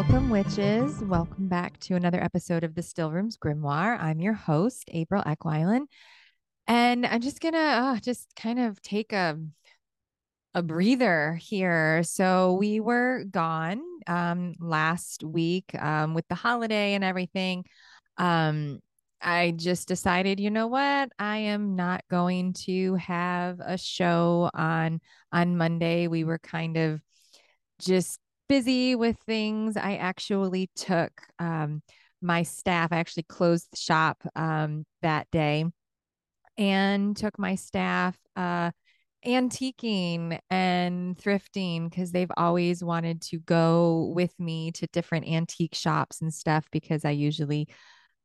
Welcome, witches. Welcome back to another episode of the Stillroom's Grimoire. I'm your host, April Eckweilen. And I'm just gonna uh, just kind of take a a breather here. So we were gone um, last week um, with the holiday and everything. Um, I just decided, you know what? I am not going to have a show on on Monday. We were kind of just busy with things. I actually took um, my staff. I actually closed the shop um, that day and took my staff uh, antiquing and thrifting because they've always wanted to go with me to different antique shops and stuff because I usually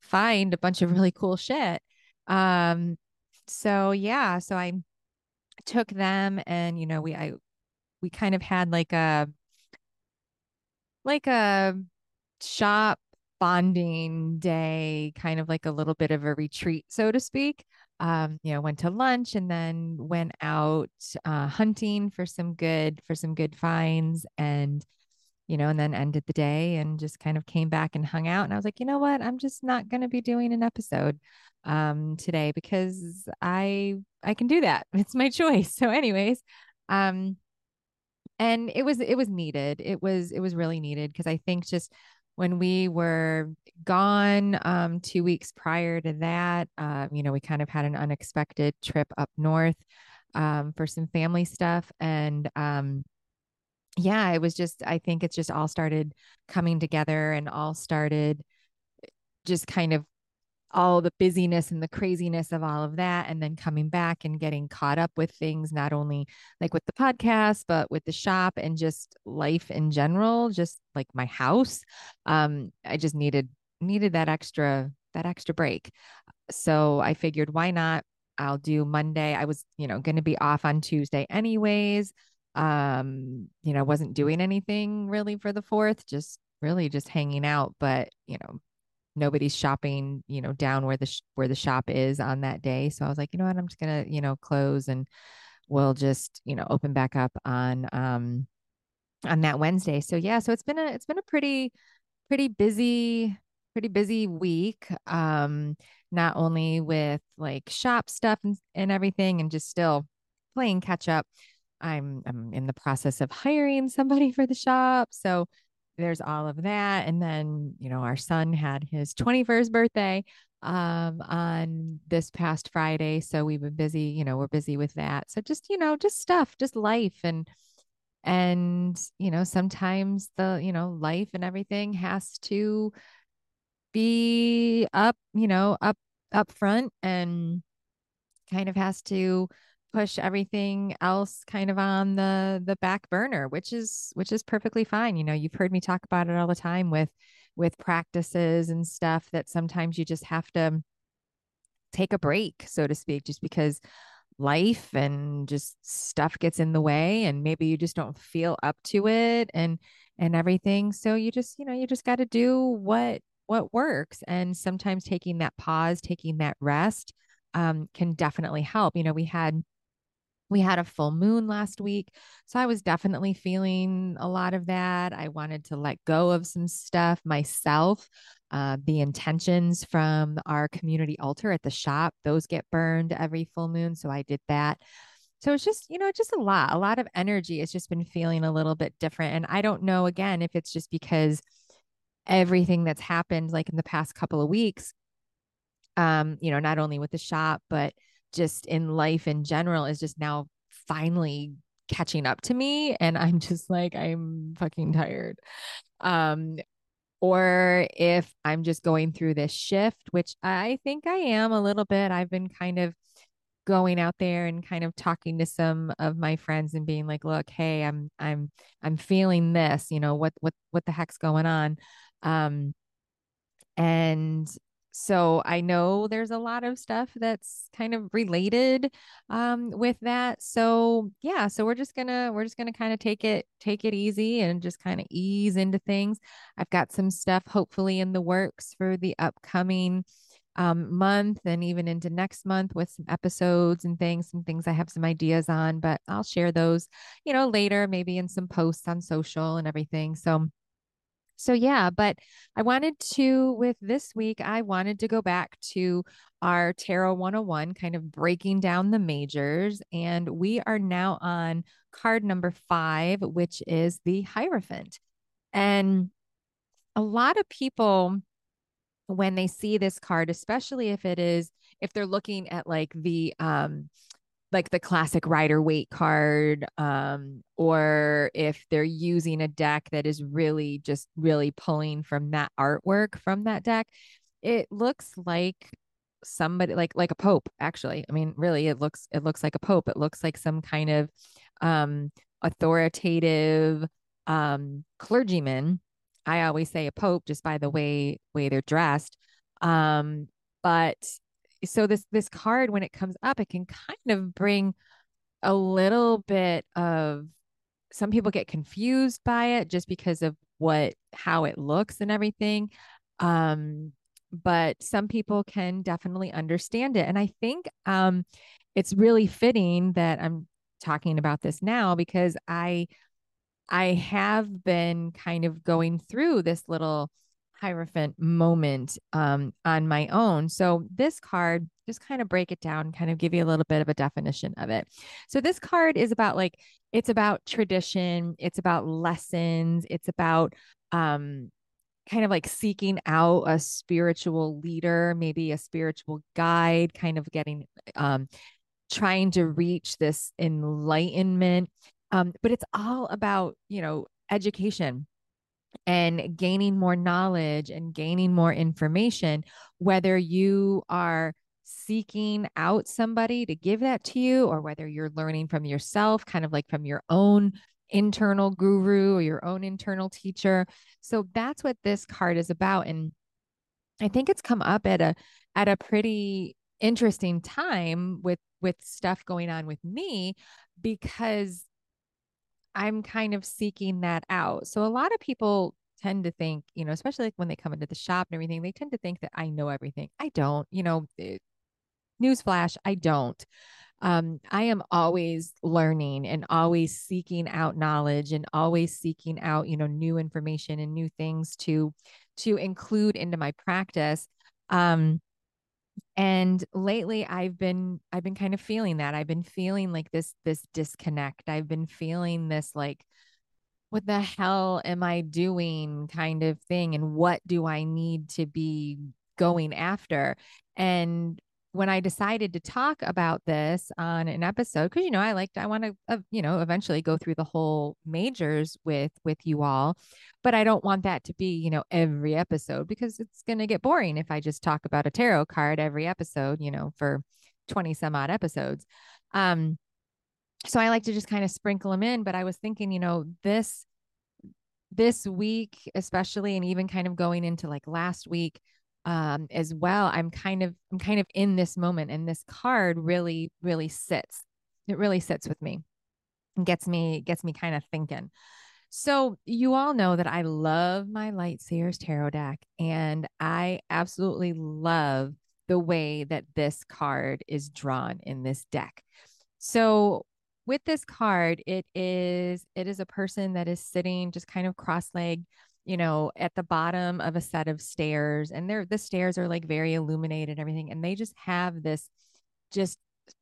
find a bunch of really cool shit. Um, so yeah, so I took them and you know we I we kind of had like a like a shop bonding day, kind of like a little bit of a retreat, so to speak um, you know, went to lunch and then went out uh, hunting for some good for some good finds and you know, and then ended the day and just kind of came back and hung out. And I was like, you know what? I'm just not going to be doing an episode um today because I I can do that. It's my choice. So anyways, um and it was it was needed. It was it was really needed because I think just when we were gone um, two weeks prior to that, uh, you know, we kind of had an unexpected trip up north um, for some family stuff. And um, yeah, it was just, I think it's just all started coming together and all started just kind of all the busyness and the craziness of all of that and then coming back and getting caught up with things not only like with the podcast but with the shop and just life in general just like my house um i just needed needed that extra that extra break. So i figured why not? I'll do monday. I was you know going to be off on tuesday anyways um you know wasn't doing anything really for the fourth just really just hanging out but you know nobody's shopping, you know, down where the sh- where the shop is on that day. So I was like, you know what, I'm just gonna, you know, close and we'll just, you know, open back up on um on that Wednesday. So yeah, so it's been a it's been a pretty pretty busy pretty busy week um not only with like shop stuff and, and everything and just still playing catch up i'm i'm in the process of hiring somebody for the shop so there's all of that. And then, you know, our son had his 21st birthday um on this past Friday. So we've been busy, you know, we're busy with that. So just, you know, just stuff, just life and and you know, sometimes the, you know, life and everything has to be up, you know, up up front and kind of has to push everything else kind of on the the back burner which is which is perfectly fine. You know you've heard me talk about it all the time with with practices and stuff that sometimes you just have to take a break so to speak just because life and just stuff gets in the way and maybe you just don't feel up to it and and everything. So you just you know you just got to do what what works. And sometimes taking that pause taking that rest um, can definitely help. You know we had we had a full moon last week. So I was definitely feeling a lot of that. I wanted to let go of some stuff myself. Uh, the intentions from our community altar at the shop, those get burned every full moon. So I did that. So it's just, you know, just a lot, a lot of energy. It's just been feeling a little bit different. And I don't know, again, if it's just because everything that's happened like in the past couple of weeks, um, you know, not only with the shop, but just in life in general is just now finally catching up to me and I'm just like I'm fucking tired. Um or if I'm just going through this shift, which I think I am a little bit. I've been kind of going out there and kind of talking to some of my friends and being like, "Look, hey, I'm I'm I'm feeling this, you know, what what what the heck's going on?" Um and so I know there's a lot of stuff that's kind of related um, with that. So yeah, so we're just gonna we're just gonna kind of take it take it easy and just kind of ease into things. I've got some stuff hopefully in the works for the upcoming um, month and even into next month with some episodes and things, some things I have some ideas on, but I'll share those, you know, later, maybe in some posts on social and everything. So So yeah, but I wanted to with this week I wanted to go back to our Tarot 101 kind of breaking down the majors and we are now on card number 5 which is the Hierophant. And a lot of people when they see this card especially if it is if they're looking at like the um like the classic Rider-Waite card um or if they're using a deck that is really just really pulling from that artwork from that deck it looks like somebody like like a pope actually. I mean really it looks it looks like a pope. It looks like some kind of um authoritative um clergyman. I always say a pope just by the way way they're dressed. Um but so this this card when it comes up it can kind of bring a little bit of some people get confused by it just because of what how it looks and everything um but some people can definitely understand it and i think um it's really fitting that i'm talking about this now because i i have been kind of going through this little Hierophant moment um, on my own. So, this card, just kind of break it down, kind of give you a little bit of a definition of it. So, this card is about like, it's about tradition, it's about lessons, it's about, um, kind of like seeking out a spiritual leader, maybe a spiritual guide, kind of getting, um, trying to reach this enlightenment. Um, but it's all about, you know, education and gaining more knowledge and gaining more information, whether you are seeking out somebody to give that to you or whether you're learning from yourself, kind of like from your own internal guru or your own internal teacher. So that's what this card is about. And I think it's come up at a at a pretty interesting time with with stuff going on with me because I'm kind of seeking that out. So a lot of people tend to think, you know, especially like when they come into the shop and everything, they tend to think that I know everything. I don't, you know, it, newsflash, I don't. Um, I am always learning and always seeking out knowledge and always seeking out, you know, new information and new things to to include into my practice. Um, and lately i've been i've been kind of feeling that. I've been feeling like this this disconnect. I've been feeling this like what the hell am i doing kind of thing and what do i need to be going after? And when I decided to talk about this on an episode, because you know I like I want to uh, you know eventually go through the whole majors with with you all, but I don't want that to be you know every episode because it's going to get boring if I just talk about a tarot card every episode, you know, for twenty some odd episodes. Um, so I like to just kind of sprinkle them in. But I was thinking, you know, this this week especially, and even kind of going into like last week um, as well. I'm kind of I'm kind of in this moment, and this card really really sits. It really sits with me and gets me gets me kind of thinking. So you all know that I love my Light Seer's Tarot deck, and I absolutely love the way that this card is drawn in this deck. So with this card, it is it is a person that is sitting just kind of cross-legged you know, at the bottom of a set of stairs, and they're the stairs are like very illuminated and everything, and they just have this just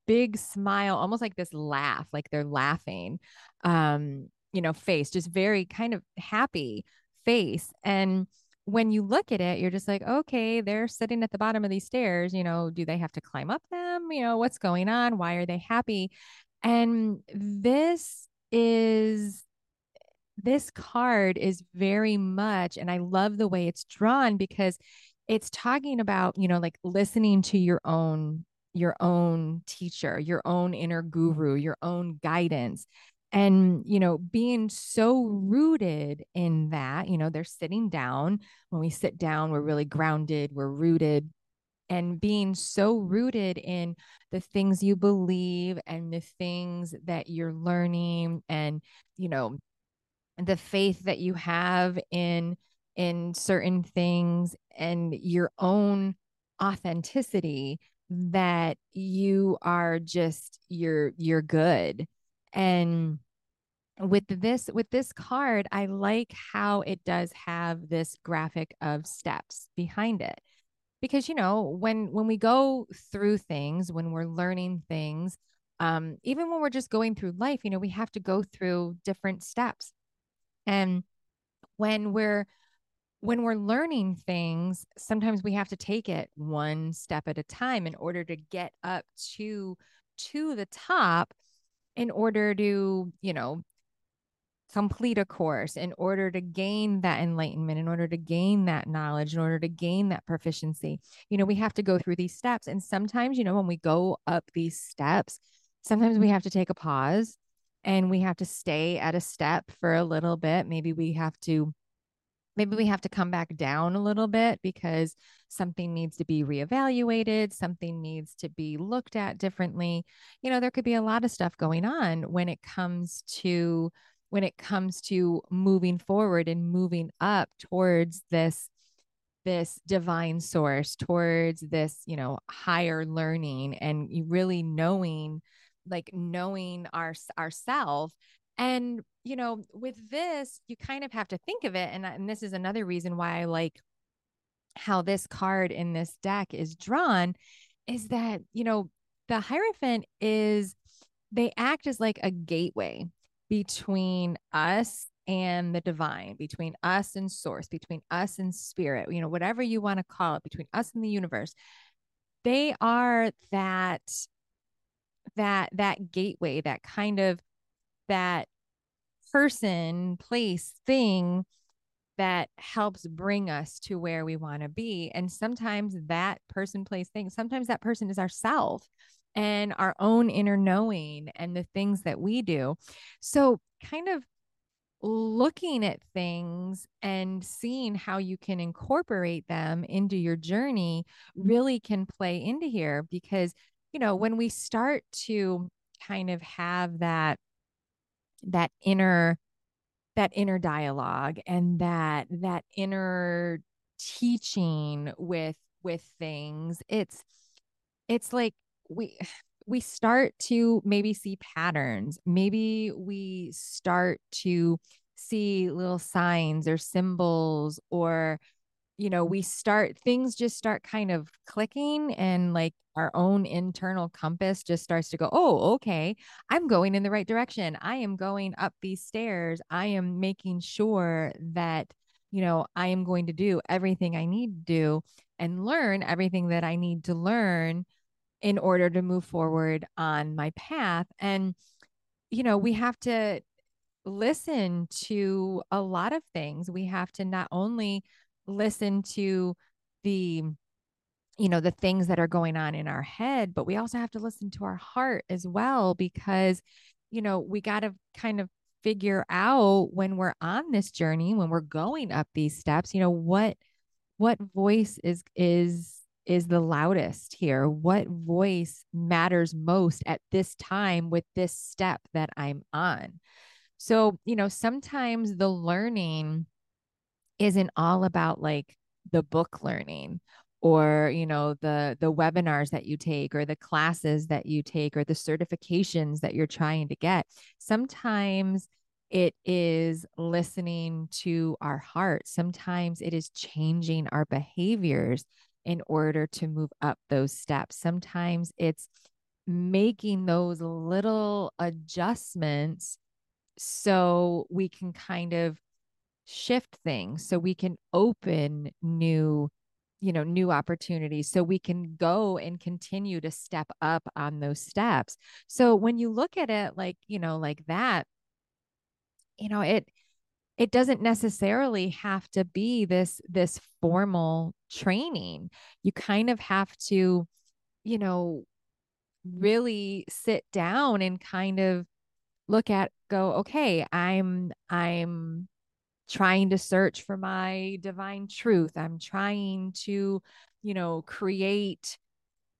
big smile, almost like this laugh, like they're laughing, um, you know, face, just very kind of happy face. And when you look at it, you're just like, okay, they're sitting at the bottom of these stairs. You know, do they have to climb up them? You know, what's going on? Why are they happy? And this is this card is very much, and I love the way it's drawn because it's talking about, you know, like listening to your own your own teacher, your own inner guru, your own guidance. And, you know, being so rooted in that, you know, they're sitting down. When we sit down, we're really grounded, we're rooted and being so rooted in the things you believe and the things that you're learning and you know the faith that you have in in certain things and your own authenticity that you are just you're you're good. And with this with this card i like how it does have this graphic of steps behind it. Because you know when when we go through things when we're learning things um even when we're just going through life you know we have to go through different steps and when we're when we're learning things sometimes we have to take it one step at a time in order to get up to to the top in order to you know complete a course in order to gain that enlightenment in order to gain that knowledge in order to gain that proficiency. You know we have to go through these steps. And sometimes you know when we go up these steps sometimes we have to take a pause and we have to stay at a step for a little bit maybe we have to maybe we have to come back down a little bit because something needs to be reevaluated, something needs to be looked at differently. You know, there could be a lot of stuff going on when it comes to when it comes to moving forward and moving up towards this this divine source towards this you know higher learning and really knowing like knowing our ourself and you know with this you kind of have to think of it and, uh, and this is another reason why i like how this card in this deck is drawn is that you know the hierophant is they act as like a gateway between us and the divine, between us and source, between us and spirit, you know, whatever you want to call it, between us and the universe. They are that that that gateway, that kind of that person, place, thing that helps bring us to where we want to be. And sometimes that person, place, thing, sometimes that person is ourself and our own inner knowing and the things that we do. So, kind of looking at things and seeing how you can incorporate them into your journey really can play into here because, you know, when we start to kind of have that that inner that inner dialogue and that that inner teaching with with things it's it's like we we start to maybe see patterns. Maybe we start to see little signs or symbols or you know we start things just start kind of clicking and like our own internal compass just starts to go oh okay i'm going in the right direction i am going up these stairs i am making sure that you know i am going to do everything i need to do and learn everything that i need to learn in order to move forward on my path. And, you know, we have to listen to a lot of things. We have to not only listen to the, you know, the things that are going on in our head, but we also have to listen to our heart as well, because, you know, we got to kind of figure out when we're on this journey, when we're going up these steps, you know, what, what voice is, is, is the loudest here? What voice matters most at this time with this step that I'm on? So, you know, sometimes the learning isn't all about like the book learning or you know the the webinars that you take or the classes that you take or the certifications that you're trying to get sometimes it is listening to our heart sometimes it is changing our behaviors in order to move up those steps. Sometimes it's making those little adjustments so we can kind of shift things so we can open new you know new opportunities so we can go and continue to step up on those steps. So when you look at it like you know like that you know it it doesn't necessarily have to be this this formal training. You kind of have to you know really sit down and kind of look at go okay i'm i'm trying to search for my divine truth i'm trying to you know create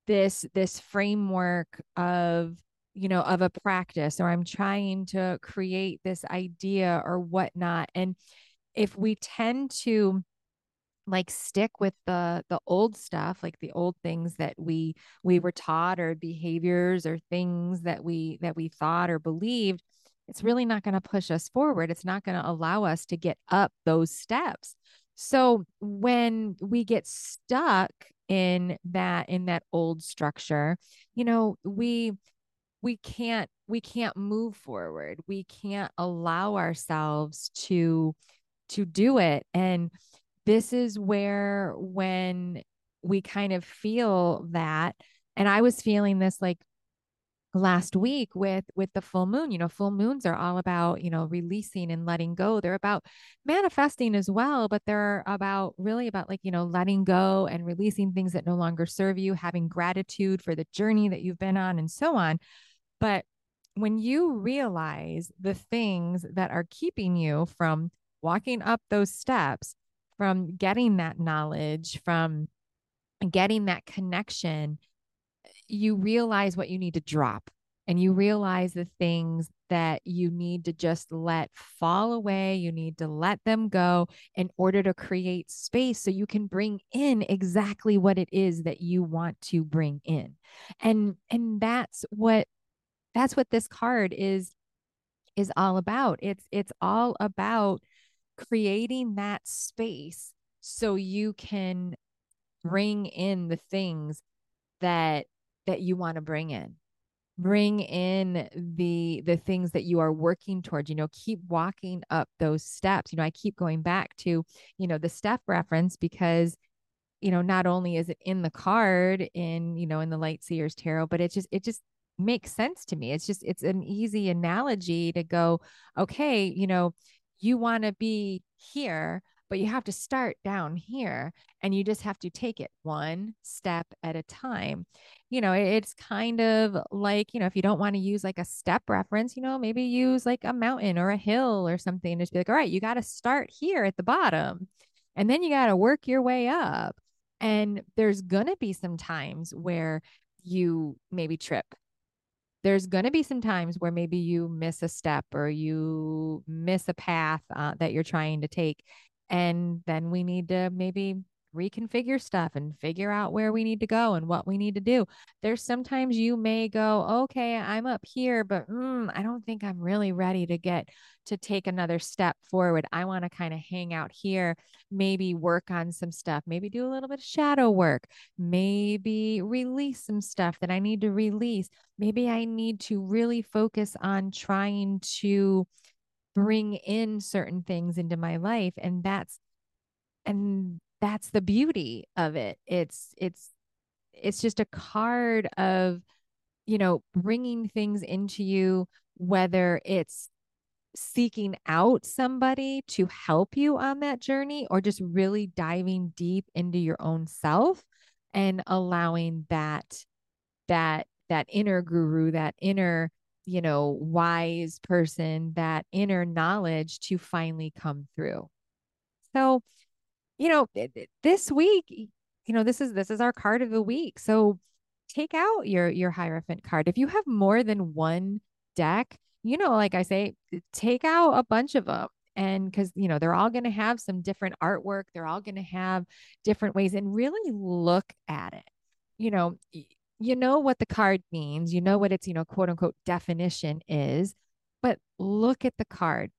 this this framework of you know, of a practice, or I'm trying to create this idea or whatnot. And if we tend to like stick with the the old stuff like the old things that we we were taught or behaviors or things that we that we thought or believed it's really not going to push us forward. It's not going to allow us to get up those steps. So when we get stuck in that in that old structure, you know, we we can't we can't move forward. We can't allow ourselves to to do it and this is where when we kind of feel that and I was feeling this like last week with with the full moon you know full moons are all about you know releasing and letting go. They're about manifesting as well but they're about really about like you know letting go and releasing things that no longer serve you having gratitude for the journey that you've been on and so on. But when you realize the things that are keeping you from walking up those steps from getting that knowledge from getting that connection you realize what you need to drop and you realize the things that you need to just let fall away. You need to let them go in order to create space so you can bring in exactly what it is that you want to bring in. And and that's what that's what this card is is all about. It's it's all about creating that space so you can bring in the things that that you want to bring in. Bring in the the things that you are working towards you know keep walking up those steps. You know i keep going back to you know the step reference because you know not only is it in the card in you know in the light seer's tarot but it just it just makes sense to me. It's just it's an easy analogy to go okay you know you want to be here but you have to start down here and you just have to take it one step at a time. You know, it's kind of like, you know, if you don't want to use like a step reference, you know, maybe use like a mountain or a hill or something. Just be like, all right, you got to start here at the bottom and then you got to work your way up. And there's going to be some times where you maybe trip there's going to be some times where maybe you miss a step or you miss a path uh, that you're trying to take and then we need to maybe reconfigure stuff and figure out where we need to go and what we need to do. There's sometimes you may go, okay, I'm up here, but mm, I don't think I'm really ready to get to take another step forward. I want to kind of hang out here, maybe work on some stuff, maybe do a little bit of shadow work, maybe release some stuff that I need to release. Maybe I need to really focus on trying to bring in certain things into my life and that's and that's the beauty of it. It's it's it's just a card of you know bringing things into you whether it's seeking out somebody to help you on that journey or just really diving deep into your own self and allowing that that that inner guru that inner you know, wise person, that inner knowledge to finally come through. So, you know, this week, you know, this is this is our card of the week. So take out your your hierophant card. If you have more than one deck, you know, like I say, take out a bunch of them and because you know they're all going to have some different artwork they're all going to have different ways and really look at it you know you know what the card means, you know what its, you know, quote unquote definition is, but look at the card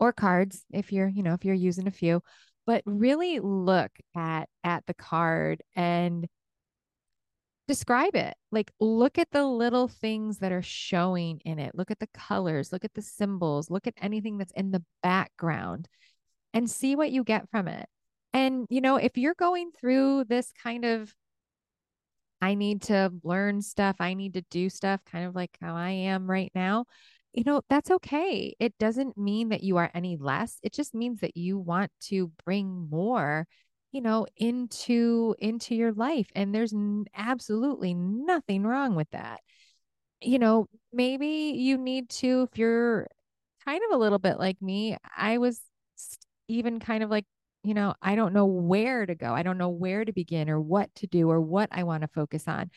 or cards if you're, you know, if you're using a few, but really look at at the card and describe it. Like look at the little things that are showing in it. Look at the colors, look at the symbols, look at anything that's in the background and see what you get from it. And you know, if you're going through this kind of I need to learn stuff. I need to do stuff, kind of like how I am right now. You know, that's okay. It doesn't mean that you are any less. It just means that you want to bring more, you know, into into your life and there's absolutely nothing wrong with that. You know, maybe you need to if you're kind of a little bit like me, I was even kind of like you know, I don't know where to go. I don't know where to begin or what to do or what I want to focus on.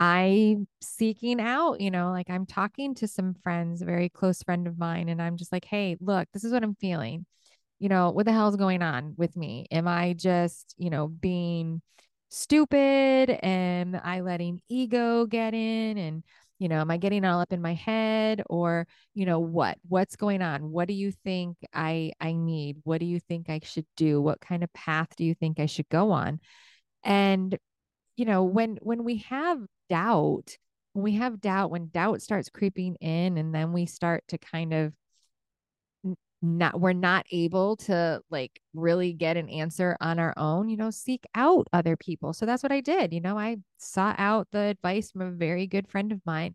I'm seeking out, you know, like I'm talking to some friends, a very close friend of mine, and I'm just like, hey, look, this is what I'm feeling. You know, what the hell is going on with me? Am I just, you know, being stupid? Am I letting ego get in? And you know am i getting all up in my head or you know what what's going on? What do you think i i need? What do you think i should do? What kind of path do you think i should go on? And you know when when we have doubt when we have doubt when doubt starts creeping in and then we start to kind of not we're not able to like really get an answer on our own you know seek out other people. So that's what i did you know i sought out the advice from a very good friend of mine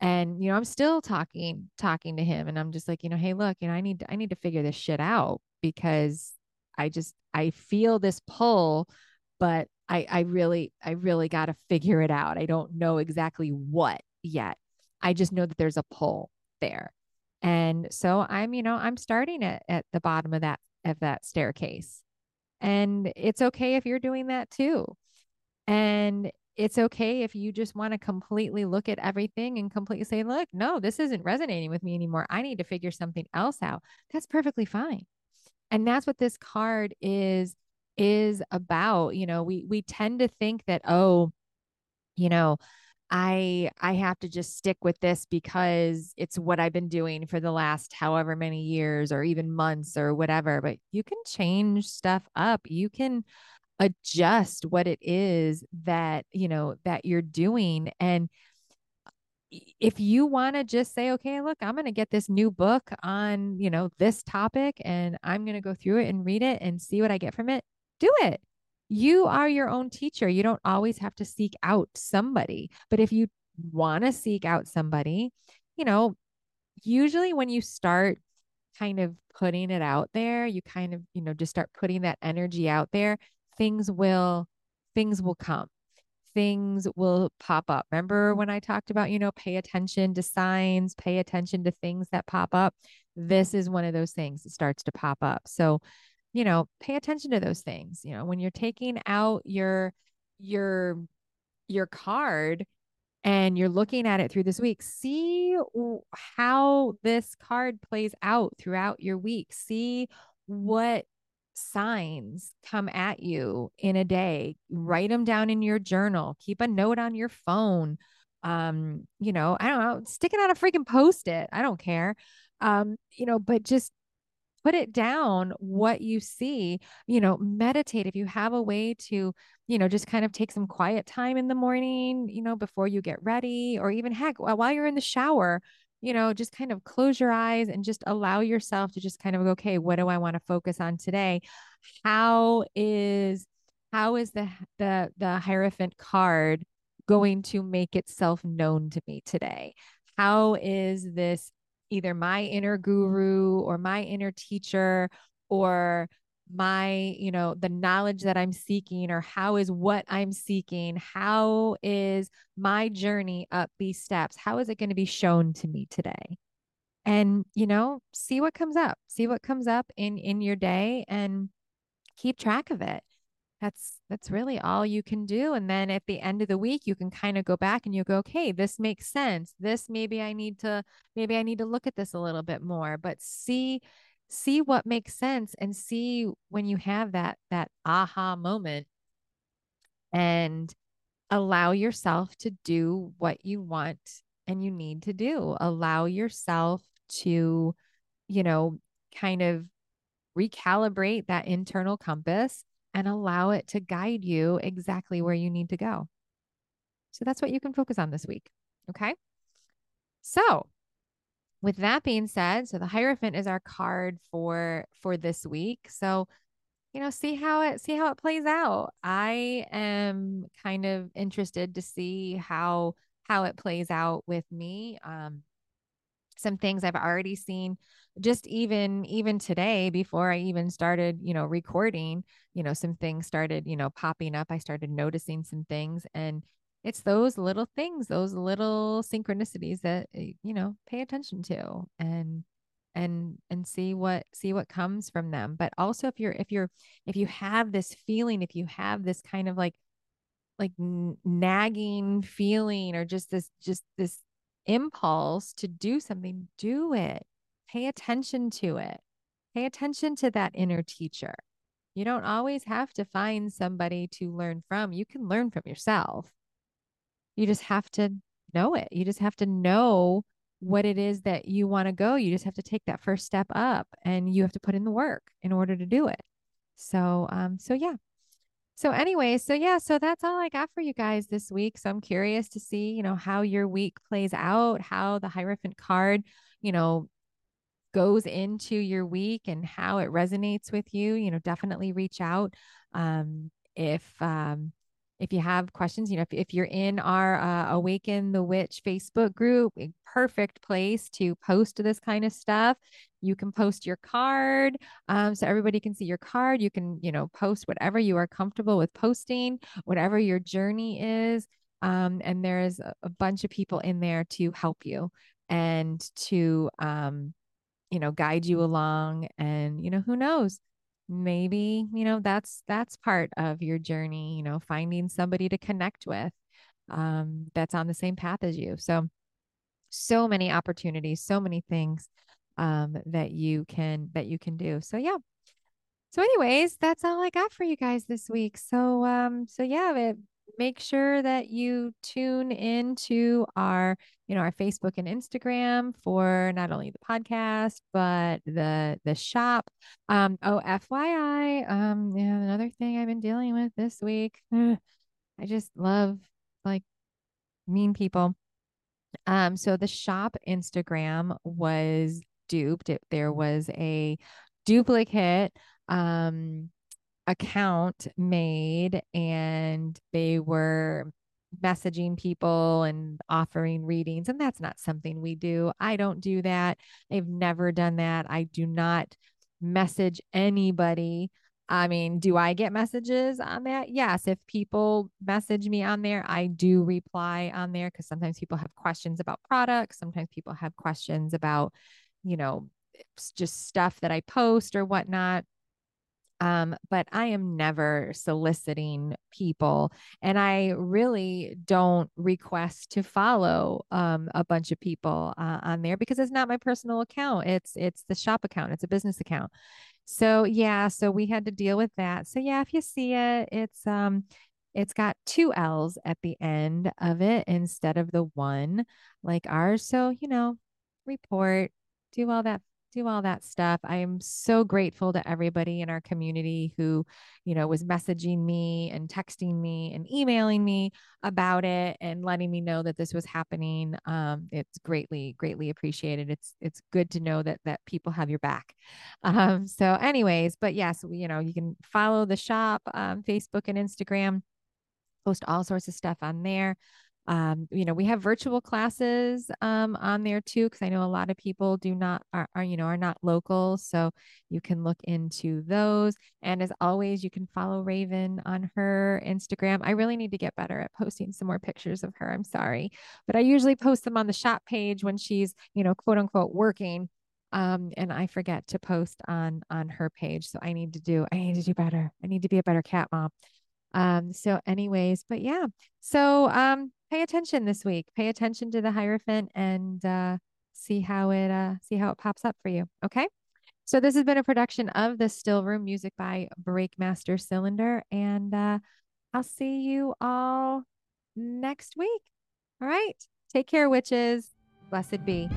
and you know i'm still talking talking to him and i'm just like you know hey look you know i need i need to figure this shit out because i just i feel this pull but i i really i really got to figure it out. I don't know exactly what yet. I just know that there's a pull there and so I'm, you know, I'm starting at, at the bottom of that of that staircase. And it's okay if you're doing that too. And it's okay if you just want to completely look at everything and completely say, look, no, this isn't resonating with me anymore. I need to figure something else out. That's perfectly fine. And that's what this card is is about. You know, we we tend to think that, oh, you know, I I have to just stick with this because it's what I've been doing for the last however many years or even months or whatever. But you can change stuff up. You can adjust what it is that, you know, that you're doing and if you want to just say okay look i'm going to get this new book on you know this topic and i'm going to go through it and read it and see what i get from it do it you are your own teacher. You don't always have to seek out somebody. But if you want to seek out somebody, you know, usually when you start kind of putting it out there, you kind of, you know, just start putting that energy out there, things will things will come. Things will pop up. Remember when I talked about, you know, pay attention to signs, pay attention to things that pop up? This is one of those things that starts to pop up. So you know, pay attention to those things. You know, when you're taking out your your your card and you're looking at it through this week, see how this card plays out throughout your week. See what signs come at you in a day. Write them down in your journal. Keep a note on your phone. Um, you know, I don't know, stick it on a freaking post-it. I don't care. Um, you know, but just put it down what you see you know meditate if you have a way to you know just kind of take some quiet time in the morning you know before you get ready or even heck while you're in the shower you know just kind of close your eyes and just allow yourself to just kind of go okay what do i want to focus on today? How is how is the the the hierophant card going to make itself known to me today? How is this either my inner guru or my inner teacher or my you know the knowledge that i'm seeking or how is what i'm seeking? How is my journey up these steps? How is it going to be shown to me today? And you know see what comes up see what comes up in in your day and keep track of it that's that's really all you can do and then at the end of the week you can kind of go back and you go okay this makes sense. This maybe i need to maybe i need to look at this a little bit more. But see see what makes sense and see when you have that that aha moment and allow yourself to do what you want and you need to do. Allow yourself to you know kind of recalibrate that internal compass and allow it to guide you exactly where you need to go. So that's what you can focus on this week. Okay. So with that being said, so the Hierophant is our card for for this week. So, you know, see how it see how it plays out. I am kind of interested to see how how it plays out with me. Um some things I've already seen just even even today before I even started, you know, recording, you know, some things started, you know, popping up. I started noticing some things and it's those little things, those little synchronicities that eh, you know, pay attention to and and and see what see what comes from them. But also if you're if you're if you have this feeling, if you have this kind of like like nagging feeling or just this just this impulse to do something, do it. Pay attention to it. Pay attention to that inner teacher. You don't always have to find somebody to learn from. You can learn from yourself. You just have to know it. You just have to know what it is that you want to go. You just have to take that first step up and you have to put in the work in order to do it. So, um, so yeah. So anyway, so yeah, so that's all I got for you guys this week. So I'm curious to see, you know, how your week plays out, how the Hierophant card, you know, goes into your week and how it resonates with you. You know, definitely reach out. Um, if um if you have questions, you know, if, if you're in our uh, Awaken the Witch Facebook group, a perfect place to post this kind of stuff. You can post your card um, so everybody can see your card. You can, you know, post whatever you are comfortable with posting, whatever your journey is. Um, and there's a, a bunch of people in there to help you and to, um, you know, guide you along. And, you know, who knows? Maybe you know that's that's part of your journey you know finding somebody to connect with um that's on the same path as you. So so many opportunities so many things um that you can that you can do. So yeah. So anyways that's all i got for you guys this week. So um so yeah it, make sure that you tune into our, you know, our Facebook and Instagram for not only the podcast but the the shop. Um, oh, FYI, um, yeah, another thing I've been dealing with this week. I just love like mean people. Um, so the shop Instagram was duped. It, there was a duplicate um account made and they were messaging people and offering readings and that's not something we do. I don't do that. I've never done that. I do not message anybody. I mean, do I get messages on that? Yes. If people message me on there, I do reply on there because sometimes people have questions about products. Sometimes people have questions about, you know, just stuff that I post or whatnot. Um, but I am never soliciting people. And I really don't request to follow um, a bunch of people uh, on there because it's not my personal account. It's it's the shop account. It's a business account. So yeah, so we had to deal with that. So yeah, if you see it, it's um it's got two L's at the end of it instead of the one like ours. So, you know, report, do all that do all that stuff. I am so grateful to everybody in our community who, you know, was messaging me and texting me and emailing me about it and letting me know that this was happening. Um, it's greatly, greatly appreciated. It's it's good to know that that people have your back. Um, so, anyways, but yes, you know, you can follow the shop, um, Facebook and Instagram. Post all sorts of stuff on there. Um, you know, we have virtual classes um, on there too, because I know a lot of people do not are, are, you know, are not local. So you can look into those. And as always, you can follow Raven on her Instagram. I really need to get better at posting some more pictures of her. I'm sorry, but I usually post them on the shop page when she's, you know, quote unquote working. Um, and I forget to post on on her page. So I need to do, I need to do better. I need to be a better cat mom. Um, so anyways, but yeah. So um pay attention this week. Pay attention to the Hierophant and uh see how it uh see how it pops up for you. Okay. So this has been a production of the Stillroom music by Breakmaster Cylinder. And uh I'll see you all next week. All right. Take care, witches. Blessed be.